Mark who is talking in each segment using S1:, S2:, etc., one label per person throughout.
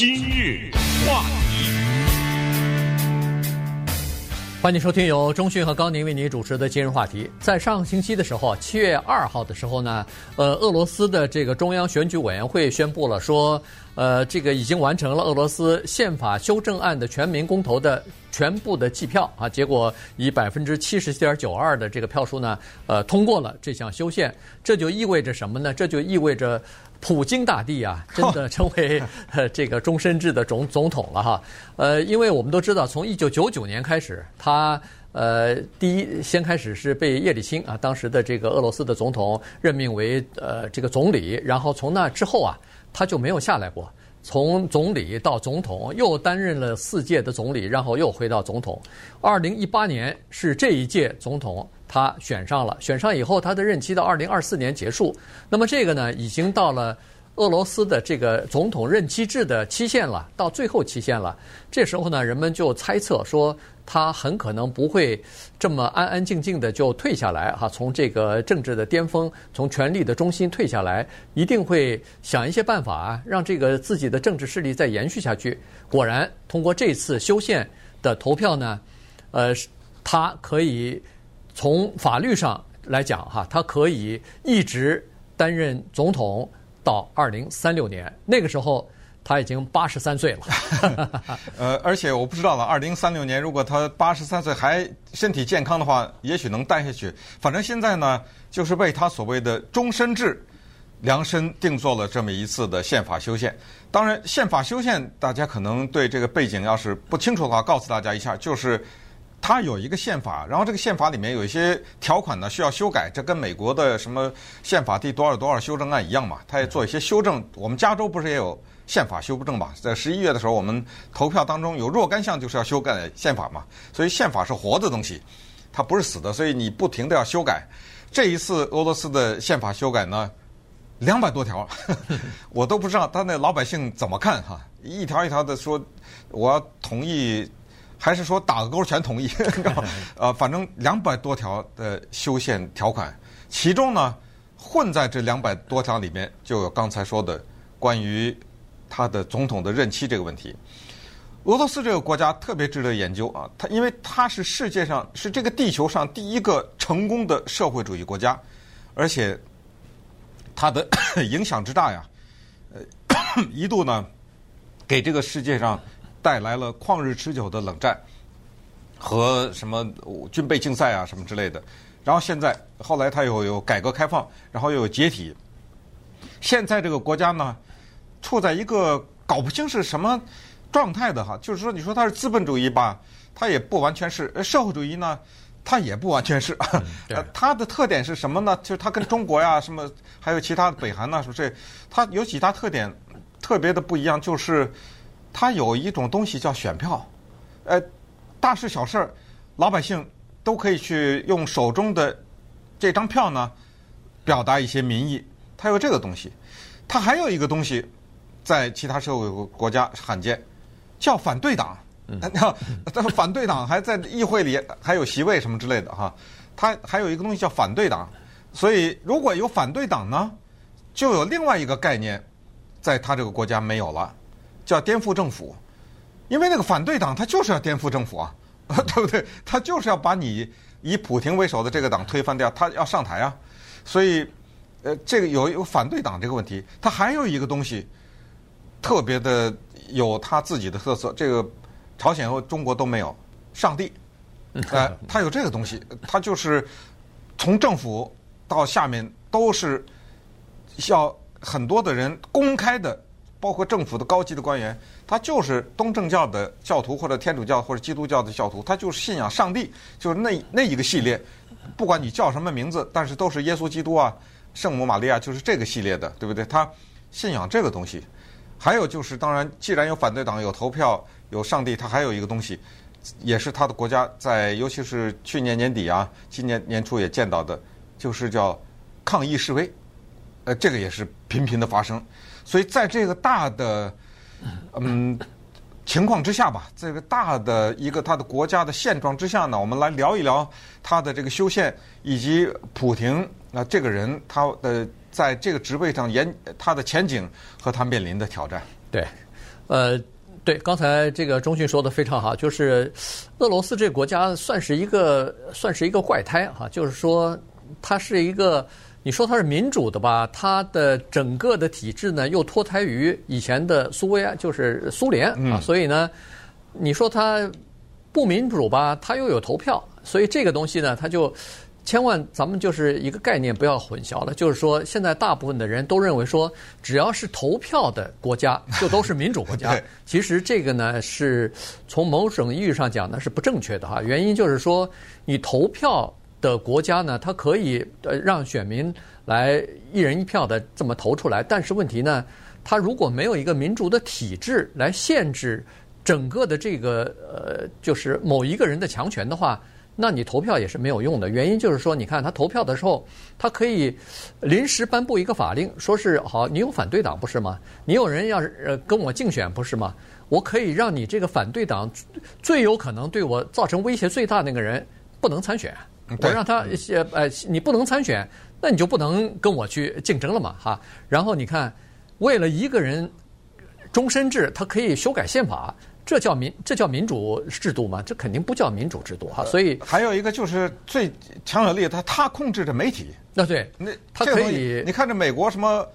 S1: 今日话题，
S2: 欢迎收听由中讯和高宁为您主持的今日话题。在上星期的时候，七月二号的时候呢，呃，俄罗斯的这个中央选举委员会宣布了说，呃，这个已经完成了俄罗斯宪法修正案的全民公投的全部的计票啊，结果以百分之七十点九二的这个票数呢，呃，通过了这项修宪。这就意味着什么呢？这就意味着。普京大帝啊，真的成为这个终身制的总总统了哈。呃，因为我们都知道，从一九九九年开始，他呃第一先开始是被叶利钦啊当时的这个俄罗斯的总统任命为呃这个总理，然后从那之后啊，他就没有下来过。从总理到总统，又担任了四届的总理，然后又回到总统。二零一八年是这一届总统。他选上了，选上以后，他的任期到二零二四年结束。那么这个呢，已经到了俄罗斯的这个总统任期制的期限了，到最后期限了。这时候呢，人们就猜测说，他很可能不会这么安安静静的就退下来哈，从这个政治的巅峰，从权力的中心退下来，一定会想一些办法啊，让这个自己的政治势力再延续下去。果然，通过这次修宪的投票呢，呃，他可以。从法律上来讲，哈，他可以一直担任总统到二零三六年。那个时候他已经八十三岁了。
S3: 呃，而且我不知道了，二零三六年如果他八十三岁还身体健康的话，也许能待下去。反正现在呢，就是为他所谓的终身制量身定做了这么一次的宪法修宪。当然，宪法修宪大家可能对这个背景要是不清楚的话，告诉大家一下，就是。它有一个宪法，然后这个宪法里面有一些条款呢需要修改，这跟美国的什么宪法第多少多少修正案一样嘛，它也做一些修正。我们加州不是也有宪法修正吧？在十一月的时候，我们投票当中有若干项就是要修改宪法嘛，所以宪法是活的东西，它不是死的，所以你不停地要修改。这一次俄罗斯的宪法修改呢，两百多条，我都不知道他那老百姓怎么看哈，一条一条的说我要同意。还是说打个勾全同意？呃，反正两百多条的修宪条款，其中呢，混在这两百多条里面，就有刚才说的关于他的总统的任期这个问题。俄罗斯这个国家特别值得研究啊，它因为它是世界上是这个地球上第一个成功的社会主义国家，而且它的 影响之大呀，呃，一度呢给这个世界上。带来了旷日持久的冷战和什么军备竞赛啊什么之类的，然后现在后来他又有改革开放，然后又有解体，现在这个国家呢处在一个搞不清是什么状态的哈，就是说你说它是资本主义吧，它也不完全是；社会主义呢，它也不完全是。嗯、它 的特点是什么呢？就是它跟中国呀什么还有其他的北韩呐，说这它有几大特点特别的不一样，就是。它有一种东西叫选票，呃，大事小事，老百姓都可以去用手中的这张票呢，表达一些民意。它有这个东西，它还有一个东西，在其他社会国家罕见，叫反对党。嗯，反对党还在议会里还有席位什么之类的哈。他还有一个东西叫反对党，所以如果有反对党呢，就有另外一个概念，在他这个国家没有了。叫颠覆政府，因为那个反对党他就是要颠覆政府啊，对不对？他就是要把你以普京为首的这个党推翻掉，他要上台啊。所以，呃，这个有有反对党这个问题，他还有一个东西特别的有他自己的特色，这个朝鲜和中国都没有，上帝，呃，他有这个东西，他就是从政府到下面都是要很多的人公开的。包括政府的高级的官员，他就是东正教的教徒或者天主教或者基督教的教徒，他就是信仰上帝，就是那那一个系列，不管你叫什么名字，但是都是耶稣基督啊、圣母玛利亚，就是这个系列的，对不对？他信仰这个东西。还有就是，当然，既然有反对党、有投票、有上帝，他还有一个东西，也是他的国家在，尤其是去年年底啊、今年年初也见到的，就是叫抗议示威，呃，这个也是频频的发生。所以，在这个大的嗯情况之下吧，这个大的一个他的国家的现状之下呢，我们来聊一聊他的这个修宪以及普亭啊这个人他的在这个职位上演他的前景和他面临的挑战。
S2: 对，呃，对，刚才这个中迅说的非常好，就是俄罗斯这个国家算是一个算是一个怪胎哈，就是说它是一个，你说它是民主的吧，它的整个的体制呢又脱胎于以前的苏维埃，就是苏联啊，所以呢，你说它不民主吧，它又有投票，所以这个东西呢，它就。千万，咱们就是一个概念，不要混淆了。就是说，现在大部分的人都认为说，只要是投票的国家，就都是民主国家。其实这个呢，是从某种意义上讲呢，是不正确的哈。原因就是说，你投票的国家呢，它可以呃让选民来一人一票的这么投出来，但是问题呢，它如果没有一个民主的体制来限制整个的这个呃，就是某一个人的强权的话。那你投票也是没有用的，原因就是说，你看他投票的时候，他可以临时颁布一个法令，说是好，你有反对党不是吗？你有人要是呃跟我竞选不是吗？我可以让你这个反对党最有可能对我造成威胁最大那个人不能参选，我让他呃呃你不能参选，那你就不能跟我去竞争了嘛哈。然后你看，为了一个人终身制，他可以修改宪法。这叫民，这叫民主制度吗？这肯定不叫民主制度哈。所以
S3: 还有一个就是最强有力，他他控制着媒体。
S2: 那对，
S3: 那
S2: 他可以。
S3: 你看这美国什么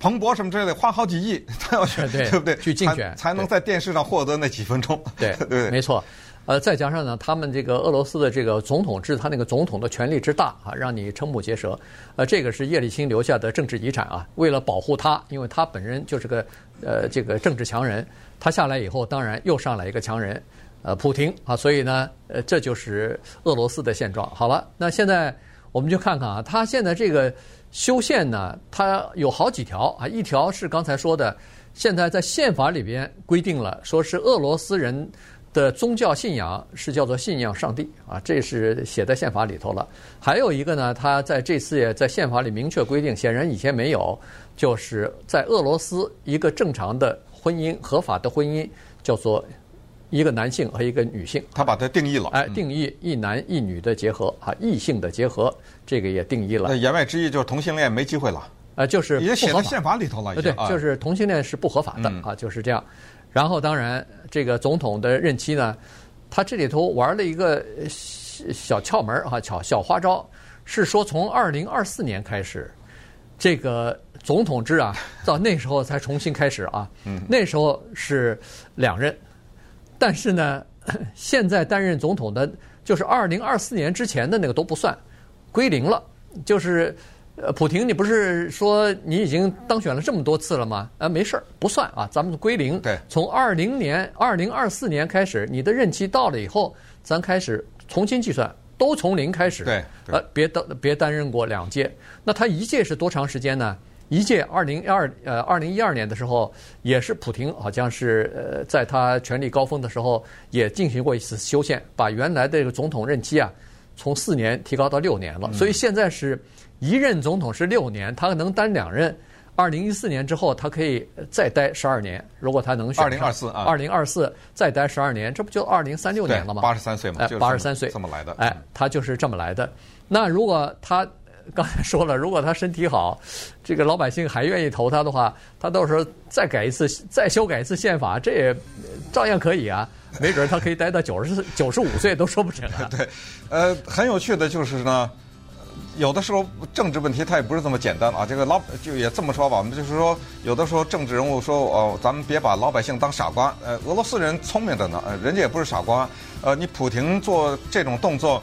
S3: 彭博什么之类的，花好几亿，他要选，对不对？
S2: 去竞选
S3: 才能在电视上获得那几分钟。
S2: 对对，没错。呃，再加上呢，他们这个俄罗斯的这个总统制，他那个总统的权力之大啊，让你瞠目结舌。呃，这个是叶利钦留下的政治遗产啊。为了保护他，因为他本人就是个呃这个政治强人，他下来以后，当然又上来一个强人，呃，普亭啊。所以呢，呃，这就是俄罗斯的现状。好了，那现在我们就看看啊，他现在这个修宪呢，他有好几条啊。一条是刚才说的，现在在宪法里边规定了，说是俄罗斯人。的宗教信仰是叫做信仰上帝啊，这是写在宪法里头了。还有一个呢，他在这次也在宪法里明确规定，显然以前没有，就是在俄罗斯一个正常的婚姻、合法的婚姻叫做一个男性和一个女性。
S3: 他把它定义了，
S2: 哎，定义一男一女的结合啊，异性的结合，这个也定义了。
S3: 那言外之意就是同性恋没机会了，
S2: 呃，就是
S3: 也写在宪法里头了，
S2: 对，就是同性恋是不合法的啊，就是这样。然后，当然，这个总统的任期呢，他这里头玩了一个小窍门啊，巧小花招，是说从二零二四年开始，这个总统制啊，到那时候才重新开始啊。嗯。那时候是两任，但是呢，现在担任总统的，就是二零二四年之前的那个都不算，归零了，就是。呃，普亭，你不是说你已经当选了这么多次了吗？呃，没事儿，不算啊，咱们归零。
S3: 对，
S2: 从二零年、二零二四年开始，你的任期到了以后，咱开始重新计算，都从零开始。
S3: 对，
S2: 对呃，别担别担任过两届。那他一届是多长时间呢？一届二零二呃二零一二年的时候，也是普廷好像是呃在他权力高峰的时候，也进行过一次修宪，把原来的这个总统任期啊从四年提高到六年了。嗯、所以现在是。一任总统是六年，他能担两任。二零一四年之后，他可以再待十二年。如果他能选，
S3: 二零二四啊，
S2: 二零二四再待十二年，这不就二零三六年了吗？
S3: 八十三岁嘛，
S2: 八十三岁
S3: 这么来的。
S2: 哎，他就是这么来的。那如果他刚才说了，如果他身体好，这个老百姓还愿意投他的话，他到时候再改一次，再修改一次宪法，这也照样可以啊。没准他可以待到九十九十五岁都说不准啊。
S3: 对，呃，很有趣的就是呢。有的时候政治问题它也不是这么简单啊，这个老就也这么说吧，我们就是说，有的时候政治人物说哦，咱们别把老百姓当傻瓜。呃，俄罗斯人聪明着呢，呃，人家也不是傻瓜。呃，你普亭做这种动作，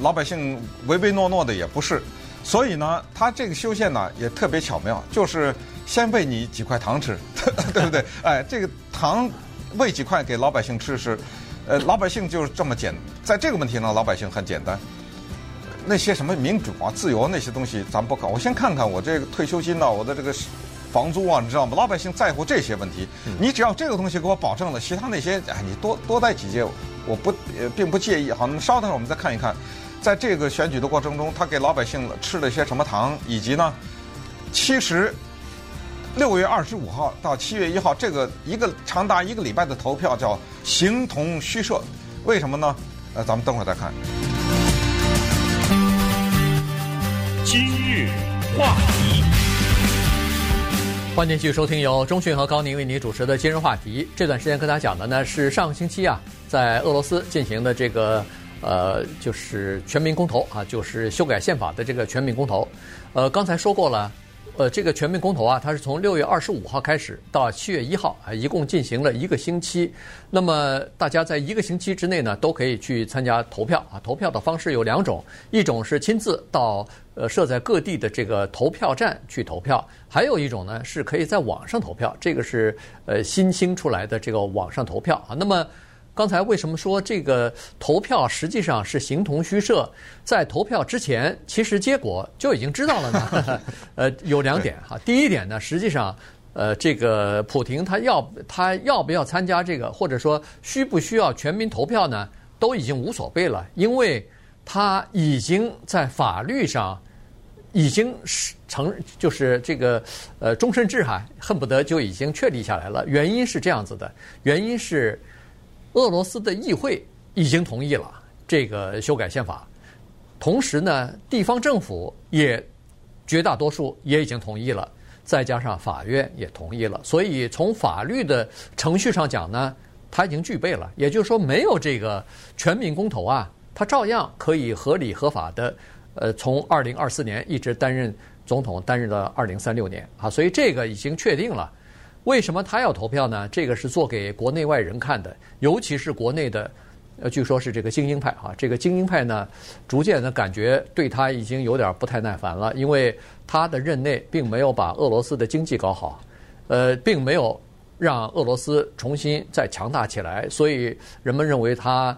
S3: 老百姓唯唯诺诺的也不是。所以呢，他这个修宪呢也特别巧妙，就是先喂你几块糖吃，对不对？哎，这个糖喂几块给老百姓吃是，呃，老百姓就是这么简，在这个问题呢，老百姓很简单。那些什么民主啊、自由那些东西，咱不搞。我先看看我这个退休金呢，我的这个房租啊，你知道吗？老百姓在乎这些问题。你只要这个东西给我保证了，其他那些，哎，你多多待几届，我不呃并不介意。好，那么稍等会儿我们再看一看，在这个选举的过程中，他给老百姓吃了些什么糖，以及呢，其实六月二十五号到七月一号这个一个长达一个礼拜的投票叫形同虚设，为什么呢？呃，咱们等会儿再看。
S1: 今日话题，
S2: 欢迎继续收听由中讯和高宁为您主持的今日话题。这段时间跟大家讲的呢是上个星期啊，在俄罗斯进行的这个呃，就是全民公投啊，就是修改宪法的这个全民公投。呃，刚才说过了。呃，这个全民公投啊，它是从六月二十五号开始到七月一号啊，一共进行了一个星期。那么大家在一个星期之内呢，都可以去参加投票啊。投票的方式有两种，一种是亲自到呃设在各地的这个投票站去投票，还有一种呢是可以在网上投票。这个是呃新兴出来的这个网上投票啊。那么。刚才为什么说这个投票实际上是形同虚设？在投票之前，其实结果就已经知道了呢？呃，有两点哈。第一点呢，实际上，呃，这个普廷他要他要不要参加这个，或者说需不需要全民投票呢，都已经无所谓了，因为他已经在法律上已经是成，就是这个呃终身制哈，恨不得就已经确立下来了。原因是这样子的，原因是。俄罗斯的议会已经同意了这个修改宪法，同时呢，地方政府也绝大多数也已经同意了，再加上法院也同意了，所以从法律的程序上讲呢，它已经具备了。也就是说，没有这个全民公投啊，它照样可以合理合法的，呃，从二零二四年一直担任总统，担任到二零三六年啊，所以这个已经确定了。为什么他要投票呢？这个是做给国内外人看的，尤其是国内的，呃，据说是这个精英派啊。这个精英派呢，逐渐的感觉对他已经有点不太耐烦了，因为他的任内并没有把俄罗斯的经济搞好，呃，并没有让俄罗斯重新再强大起来，所以人们认为他，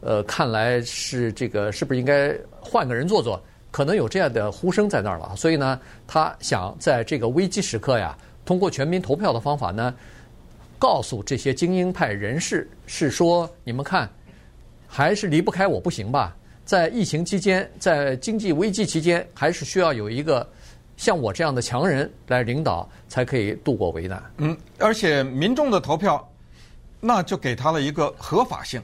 S2: 呃，看来是这个是不是应该换个人做做？可能有这样的呼声在那儿了。所以呢，他想在这个危机时刻呀。通过全民投票的方法呢，告诉这些精英派人士是说：你们看，还是离不开我不行吧？在疫情期间，在经济危机期间，还是需要有一个像我这样的强人来领导，才可以度过危难。
S3: 嗯，而且民众的投票，那就给他了一个合法性。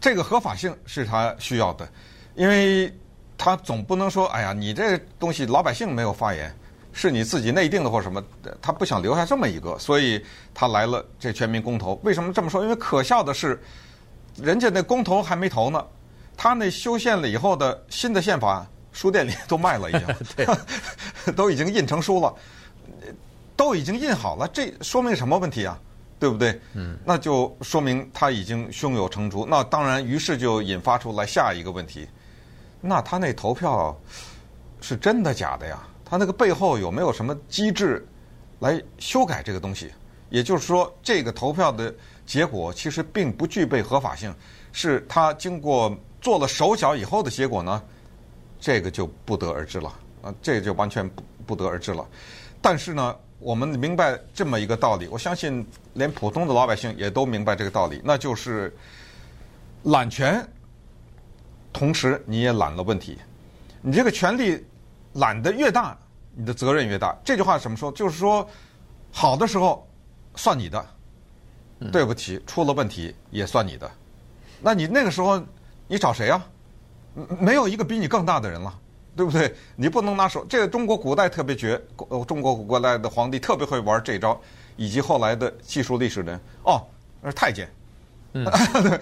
S3: 这个合法性是他需要的，因为他总不能说：哎呀，你这东西老百姓没有发言。是你自己内定的或什么，他不想留下这么一个，所以他来了这全民公投。为什么这么说？因为可笑的是，人家那公投还没投呢，他那修宪了以后的新的宪法，书店里都卖了，已经，都已经印成书了，都已经印好了。这说明什么问题啊？对不对？嗯，那就说明他已经胸有成竹。那当然，于是就引发出来下一个问题：那他那投票是真的假的呀？他那个背后有没有什么机制来修改这个东西？也就是说，这个投票的结果其实并不具备合法性，是他经过做了手脚以后的结果呢？这个就不得而知了啊，这个就完全不不得而知了。但是呢，我们明白这么一个道理，我相信连普通的老百姓也都明白这个道理，那就是揽权，同时你也揽了问题，你这个权力揽得越大。你的责任越大，这句话怎么说？就是说，好的时候算你的，对不起，出了问题也算你的。那你那个时候你找谁啊？没有一个比你更大的人了，对不对？你不能拿手。这个中国古代特别绝，中国古代的皇帝特别会玩这招，以及后来的记述历史人，哦，那是太监，嗯，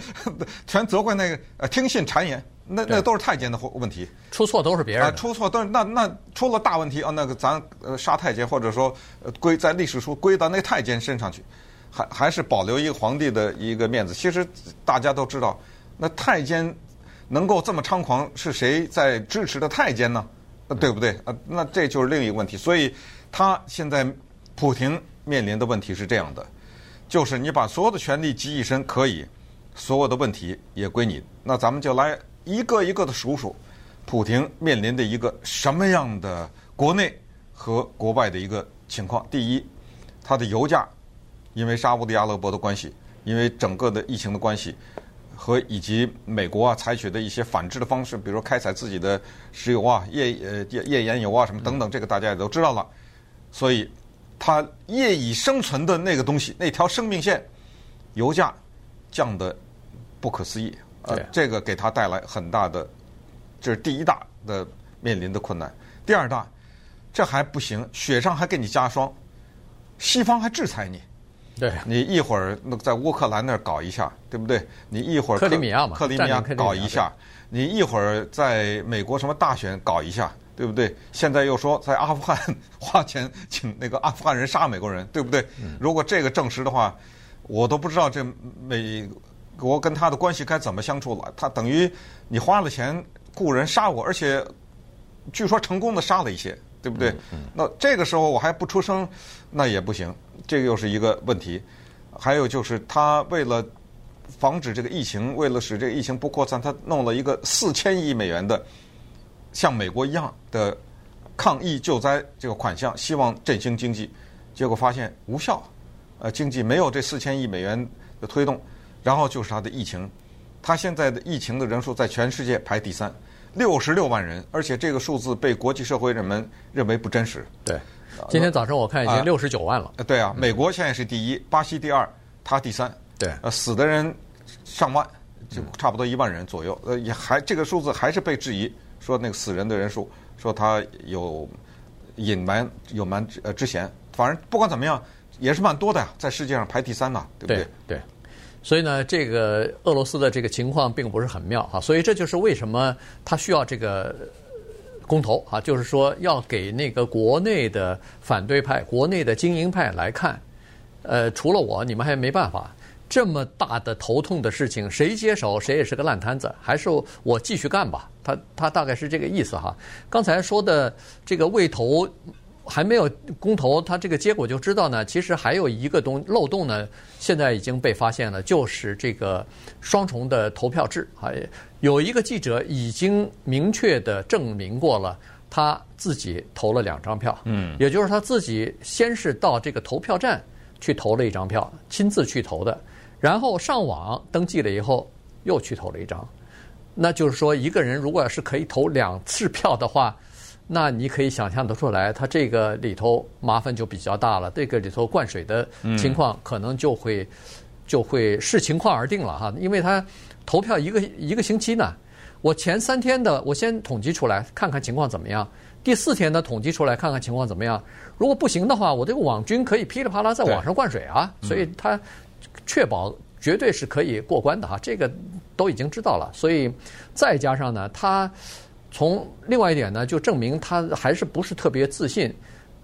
S3: 全责怪那个呃听信谗言。那那都是太监的问题，
S2: 出错都是别人啊，
S3: 出错都是那那出了大问题啊，那个咱呃杀太监或者说呃归在历史书归到那太监身上去，还还是保留一个皇帝的一个面子。其实大家都知道，那太监能够这么猖狂，是谁在支持的太监呢？对不对？啊，那这就是另一个问题。所以他现在普廷面临的问题是这样的，就是你把所有的权力集一身可以，所有的问题也归你。那咱们就来。一个一个的数数，普亭面临的一个什么样的国内和国外的一个情况？第一，它的油价因为沙乌地阿拉伯的关系，因为整个的疫情的关系，和以及美国啊采取的一些反制的方式，比如说开采自己的石油啊、页呃页页岩油啊什么等等，这个大家也都知道了。所以，它业已生存的那个东西，那条生命线，油价降得不可思议。呃，这个给他带来很大的，这是第一大的面临的困难。第二大，这还不行，雪上还给你加霜。西方还制裁你。
S2: 对，
S3: 你一会儿那在乌克兰那儿搞一下，对不对？你一会儿
S2: 克里米亚嘛，
S3: 克里米亚搞一下，你一会儿在美国什么大选搞一下，对不对？现在又说在阿富汗花钱请那个阿富汗人杀美国人，对不对？如果这个证实的话，我都不知道这美国跟他的关系该怎么相处了。他等于你花了钱雇人杀我，而且据说成功的杀了一些。对不对？那这个时候我还不出声，那也不行。这个又是一个问题。还有就是他为了防止这个疫情，为了使这个疫情不扩散，他弄了一个四千亿美元的像美国一样的抗疫救灾这个款项，希望振兴经济。结果发现无效，呃，经济没有这四千亿美元的推动。然后就是他的疫情，他现在的疫情的人数在全世界排第三。六十六万人，而且这个数字被国际社会人们认为不真实。
S2: 对，今天早上我看已经六十九万了。
S3: 呃，对啊，美国现在是第一，巴西第二，他第三。
S2: 对，
S3: 呃，死的人上万，就差不多一万人左右。呃，也还这个数字还是被质疑，说那个死人的人数，说他有隐瞒有瞒呃之嫌。反正不管怎么样，也是蛮多的呀，在世界上排第三呢，对不对？
S2: 对。对所以呢，这个俄罗斯的这个情况并不是很妙哈，所以这就是为什么他需要这个公投啊，就是说要给那个国内的反对派、国内的精英派来看，呃，除了我，你们还没办法。这么大的头痛的事情，谁接手谁也是个烂摊子，还是我继续干吧。他他大概是这个意思哈。刚才说的这个未投。还没有公投，他这个结果就知道呢。其实还有一个东漏洞呢，现在已经被发现了，就是这个双重的投票制。还有一个记者已经明确的证明过了，他自己投了两张票。嗯，也就是他自己先是到这个投票站去投了一张票，亲自去投的，然后上网登记了以后又去投了一张。那就是说，一个人如果要是可以投两次票的话。那你可以想象得出来，它这个里头麻烦就比较大了。这个里头灌水的情况可能就会就会视情况而定了哈。因为它投票一个一个星期呢，我前三天的我先统计出来看看情况怎么样，第四天的统计出来看看情况怎么样。如果不行的话，我这个网军可以噼里啪啦在网上灌水啊，所以它确保绝对是可以过关的哈。这个都已经知道了，所以再加上呢，它。从另外一点呢，就证明他还是不是特别自信。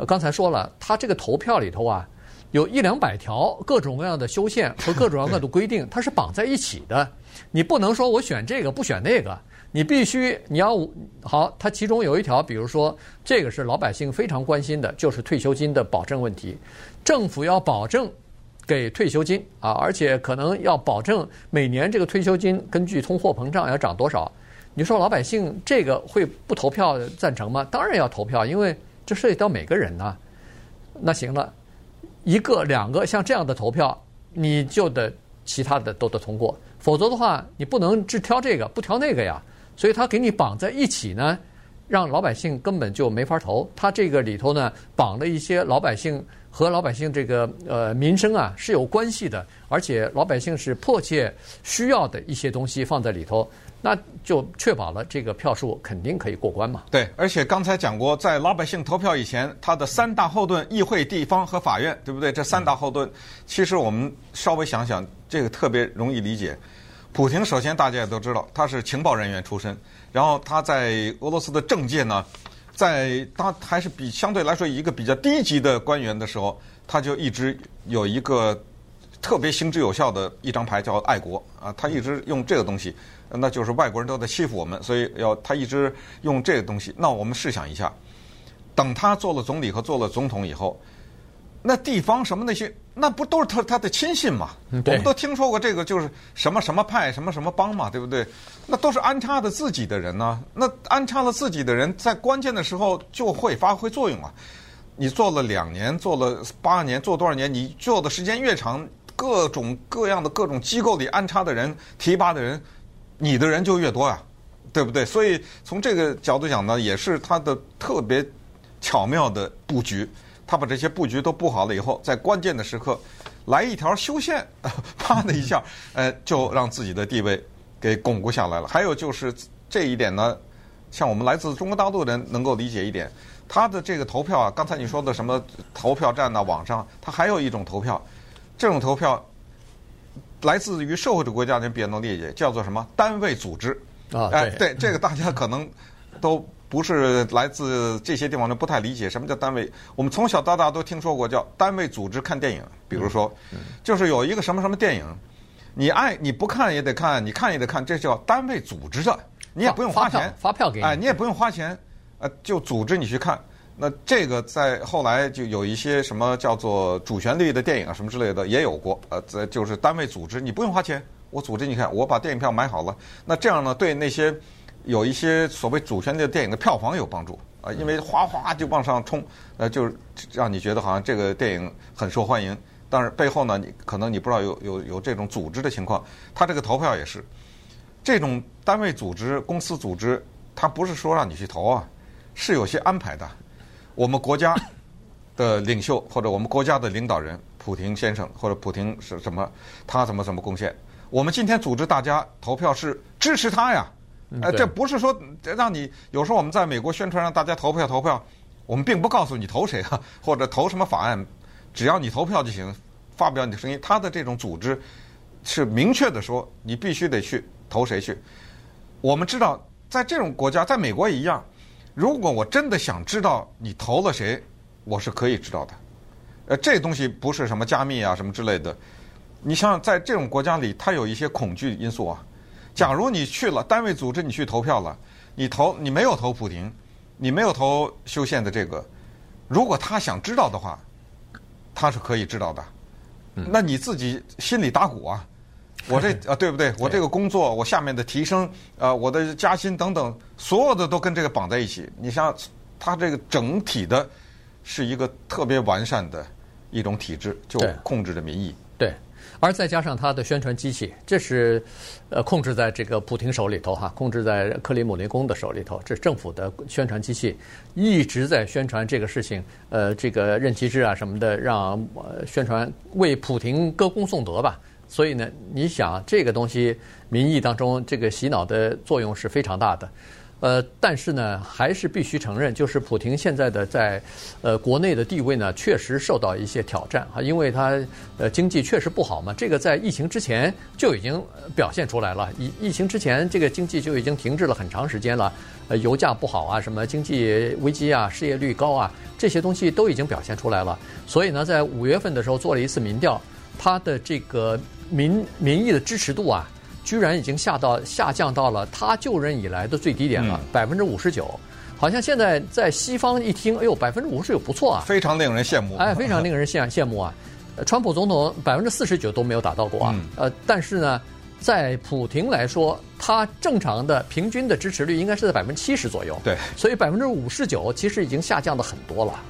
S2: 刚才说了，他这个投票里头啊，有一两百条各种各样的修宪和各种各样的规定，它是绑在一起的。你不能说我选这个不选那个，你必须你要好。它其中有一条，比如说这个是老百姓非常关心的，就是退休金的保证问题。政府要保证给退休金啊，而且可能要保证每年这个退休金根据通货膨胀要涨多少。你说老百姓这个会不投票赞成吗？当然要投票，因为这涉及到每个人呢。那行了，一个两个像这样的投票，你就得其他的都得通过，否则的话你不能只挑这个不挑那个呀。所以他给你绑在一起呢，让老百姓根本就没法投。他这个里头呢，绑了一些老百姓和老百姓这个呃民生啊是有关系的，而且老百姓是迫切需要的一些东西放在里头。那就确保了这个票数肯定可以过关嘛？
S3: 对，而且刚才讲过，在老百姓投票以前，他的三大后盾——议会、地方和法院，对不对？这三大后盾，其实我们稍微想想，这个特别容易理解。普京首先大家也都知道，他是情报人员出身，然后他在俄罗斯的政界呢，在他还是比相对来说一个比较低级的官员的时候，他就一直有一个特别行之有效的一张牌，叫爱国啊，他一直用这个东西。那就是外国人都在欺负我们，所以要他一直用这个东西。那我们试想一下，等他做了总理和做了总统以后，那地方什么那些，那不都是他他的亲信嘛？我们都听说过这个，就是什么什么派、什么什么帮嘛，对不对？那都是安插的自己的人呢。那安插了自己的人，在关键的时候就会发挥作用啊。你做了两年，做了八年，做多少年？你做的时间越长，各种各样的各种机构里安插的人、提拔的人。你的人就越多呀，对不对？所以从这个角度讲呢，也是他的特别巧妙的布局。他把这些布局都布好了以后，在关键的时刻来一条修宪，啪的一下，呃，就让自己的地位给巩固下来了。还有就是这一点呢，像我们来自中国大陆的人能够理解一点，他的这个投票啊，刚才你说的什么投票站呐、啊，网上，他还有一种投票，这种投票来自于社会主义国家人比较能理解，叫做什么单位组织
S2: 啊？
S3: 哎，对，这个大家可能都不是来自这些地方的，不太理解什么叫单位。我们从小到大都听说过叫单位组织看电影，比如说，就是有一个什么什么电影，你爱你不看也得看，你看也得看，这叫单位组织的，你也不用花钱，
S2: 发票，发票给你，
S3: 哎，你也不用花钱。呃，就组织你去看，那这个在后来就有一些什么叫做主旋律的电影啊，什么之类的也有过。呃，在就是单位组织，你不用花钱，我组织你看，我把电影票买好了。那这样呢，对那些有一些所谓主旋律的电影的票房有帮助啊，因为哗哗就往上冲，呃，就是让你觉得好像这个电影很受欢迎。但是背后呢，你可能你不知道有有有这种组织的情况。他这个投票也是这种单位组织、公司组织，他不是说让你去投啊。是有些安排的，我们国家的领袖或者我们国家的领导人普廷先生或者普廷是什么，他怎么怎么贡献？我们今天组织大家投票是支持他呀，呃，这不是说让你有时候我们在美国宣传让大家投票投票，我们并不告诉你投谁啊，或者投什么法案，只要你投票就行，发表你的声音。他的这种组织是明确的说，你必须得去投谁去。我们知道，在这种国家，在美国也一样。如果我真的想知道你投了谁，我是可以知道的。呃，这东西不是什么加密啊什么之类的。你想想，在这种国家里，它有一些恐惧因素啊。假如你去了单位组织，你去投票了，你投你没有投普京，你没有投修宪的这个，如果他想知道的话，他是可以知道的。那你自己心里打鼓啊。我这啊，对不对？我这个工作，我下面的提升，呃，我的加薪等等，所有的都跟这个绑在一起。你像他这个整体的，是一个特别完善的一种体制，就控制着民意。
S2: 对，而再加上他的宣传机器，这是呃控制在这个普廷手里头哈，控制在克里姆林宫的手里头。这政府的宣传机器一直在宣传这个事情，呃，这个任期制啊什么的，让呃宣传为普廷歌功颂德吧。所以呢，你想这个东西，民意当中这个洗脑的作用是非常大的，呃，但是呢，还是必须承认，就是普廷现在的在呃国内的地位呢，确实受到一些挑战。啊，因为他呃经济确实不好嘛，这个在疫情之前就已经表现出来了，疫疫情之前这个经济就已经停滞了很长时间了，呃，油价不好啊，什么经济危机啊，失业率高啊，这些东西都已经表现出来了，所以呢，在五月份的时候做了一次民调，他的这个。民民意的支持度啊，居然已经下到下降到了他就任以来的最低点了，百分之五十九。好像现在在西方一听，哎呦，百分之五十九不错啊，
S3: 非常令人羡慕。
S2: 哎，非常令人羡羡慕啊！川普总统百分之四十九都没有达到过啊。呃，但是呢，在普廷来说，他正常的平均的支持率应该是在百分之七十左右。
S3: 对，
S2: 所以百分之五十九其实已经下降的很多了。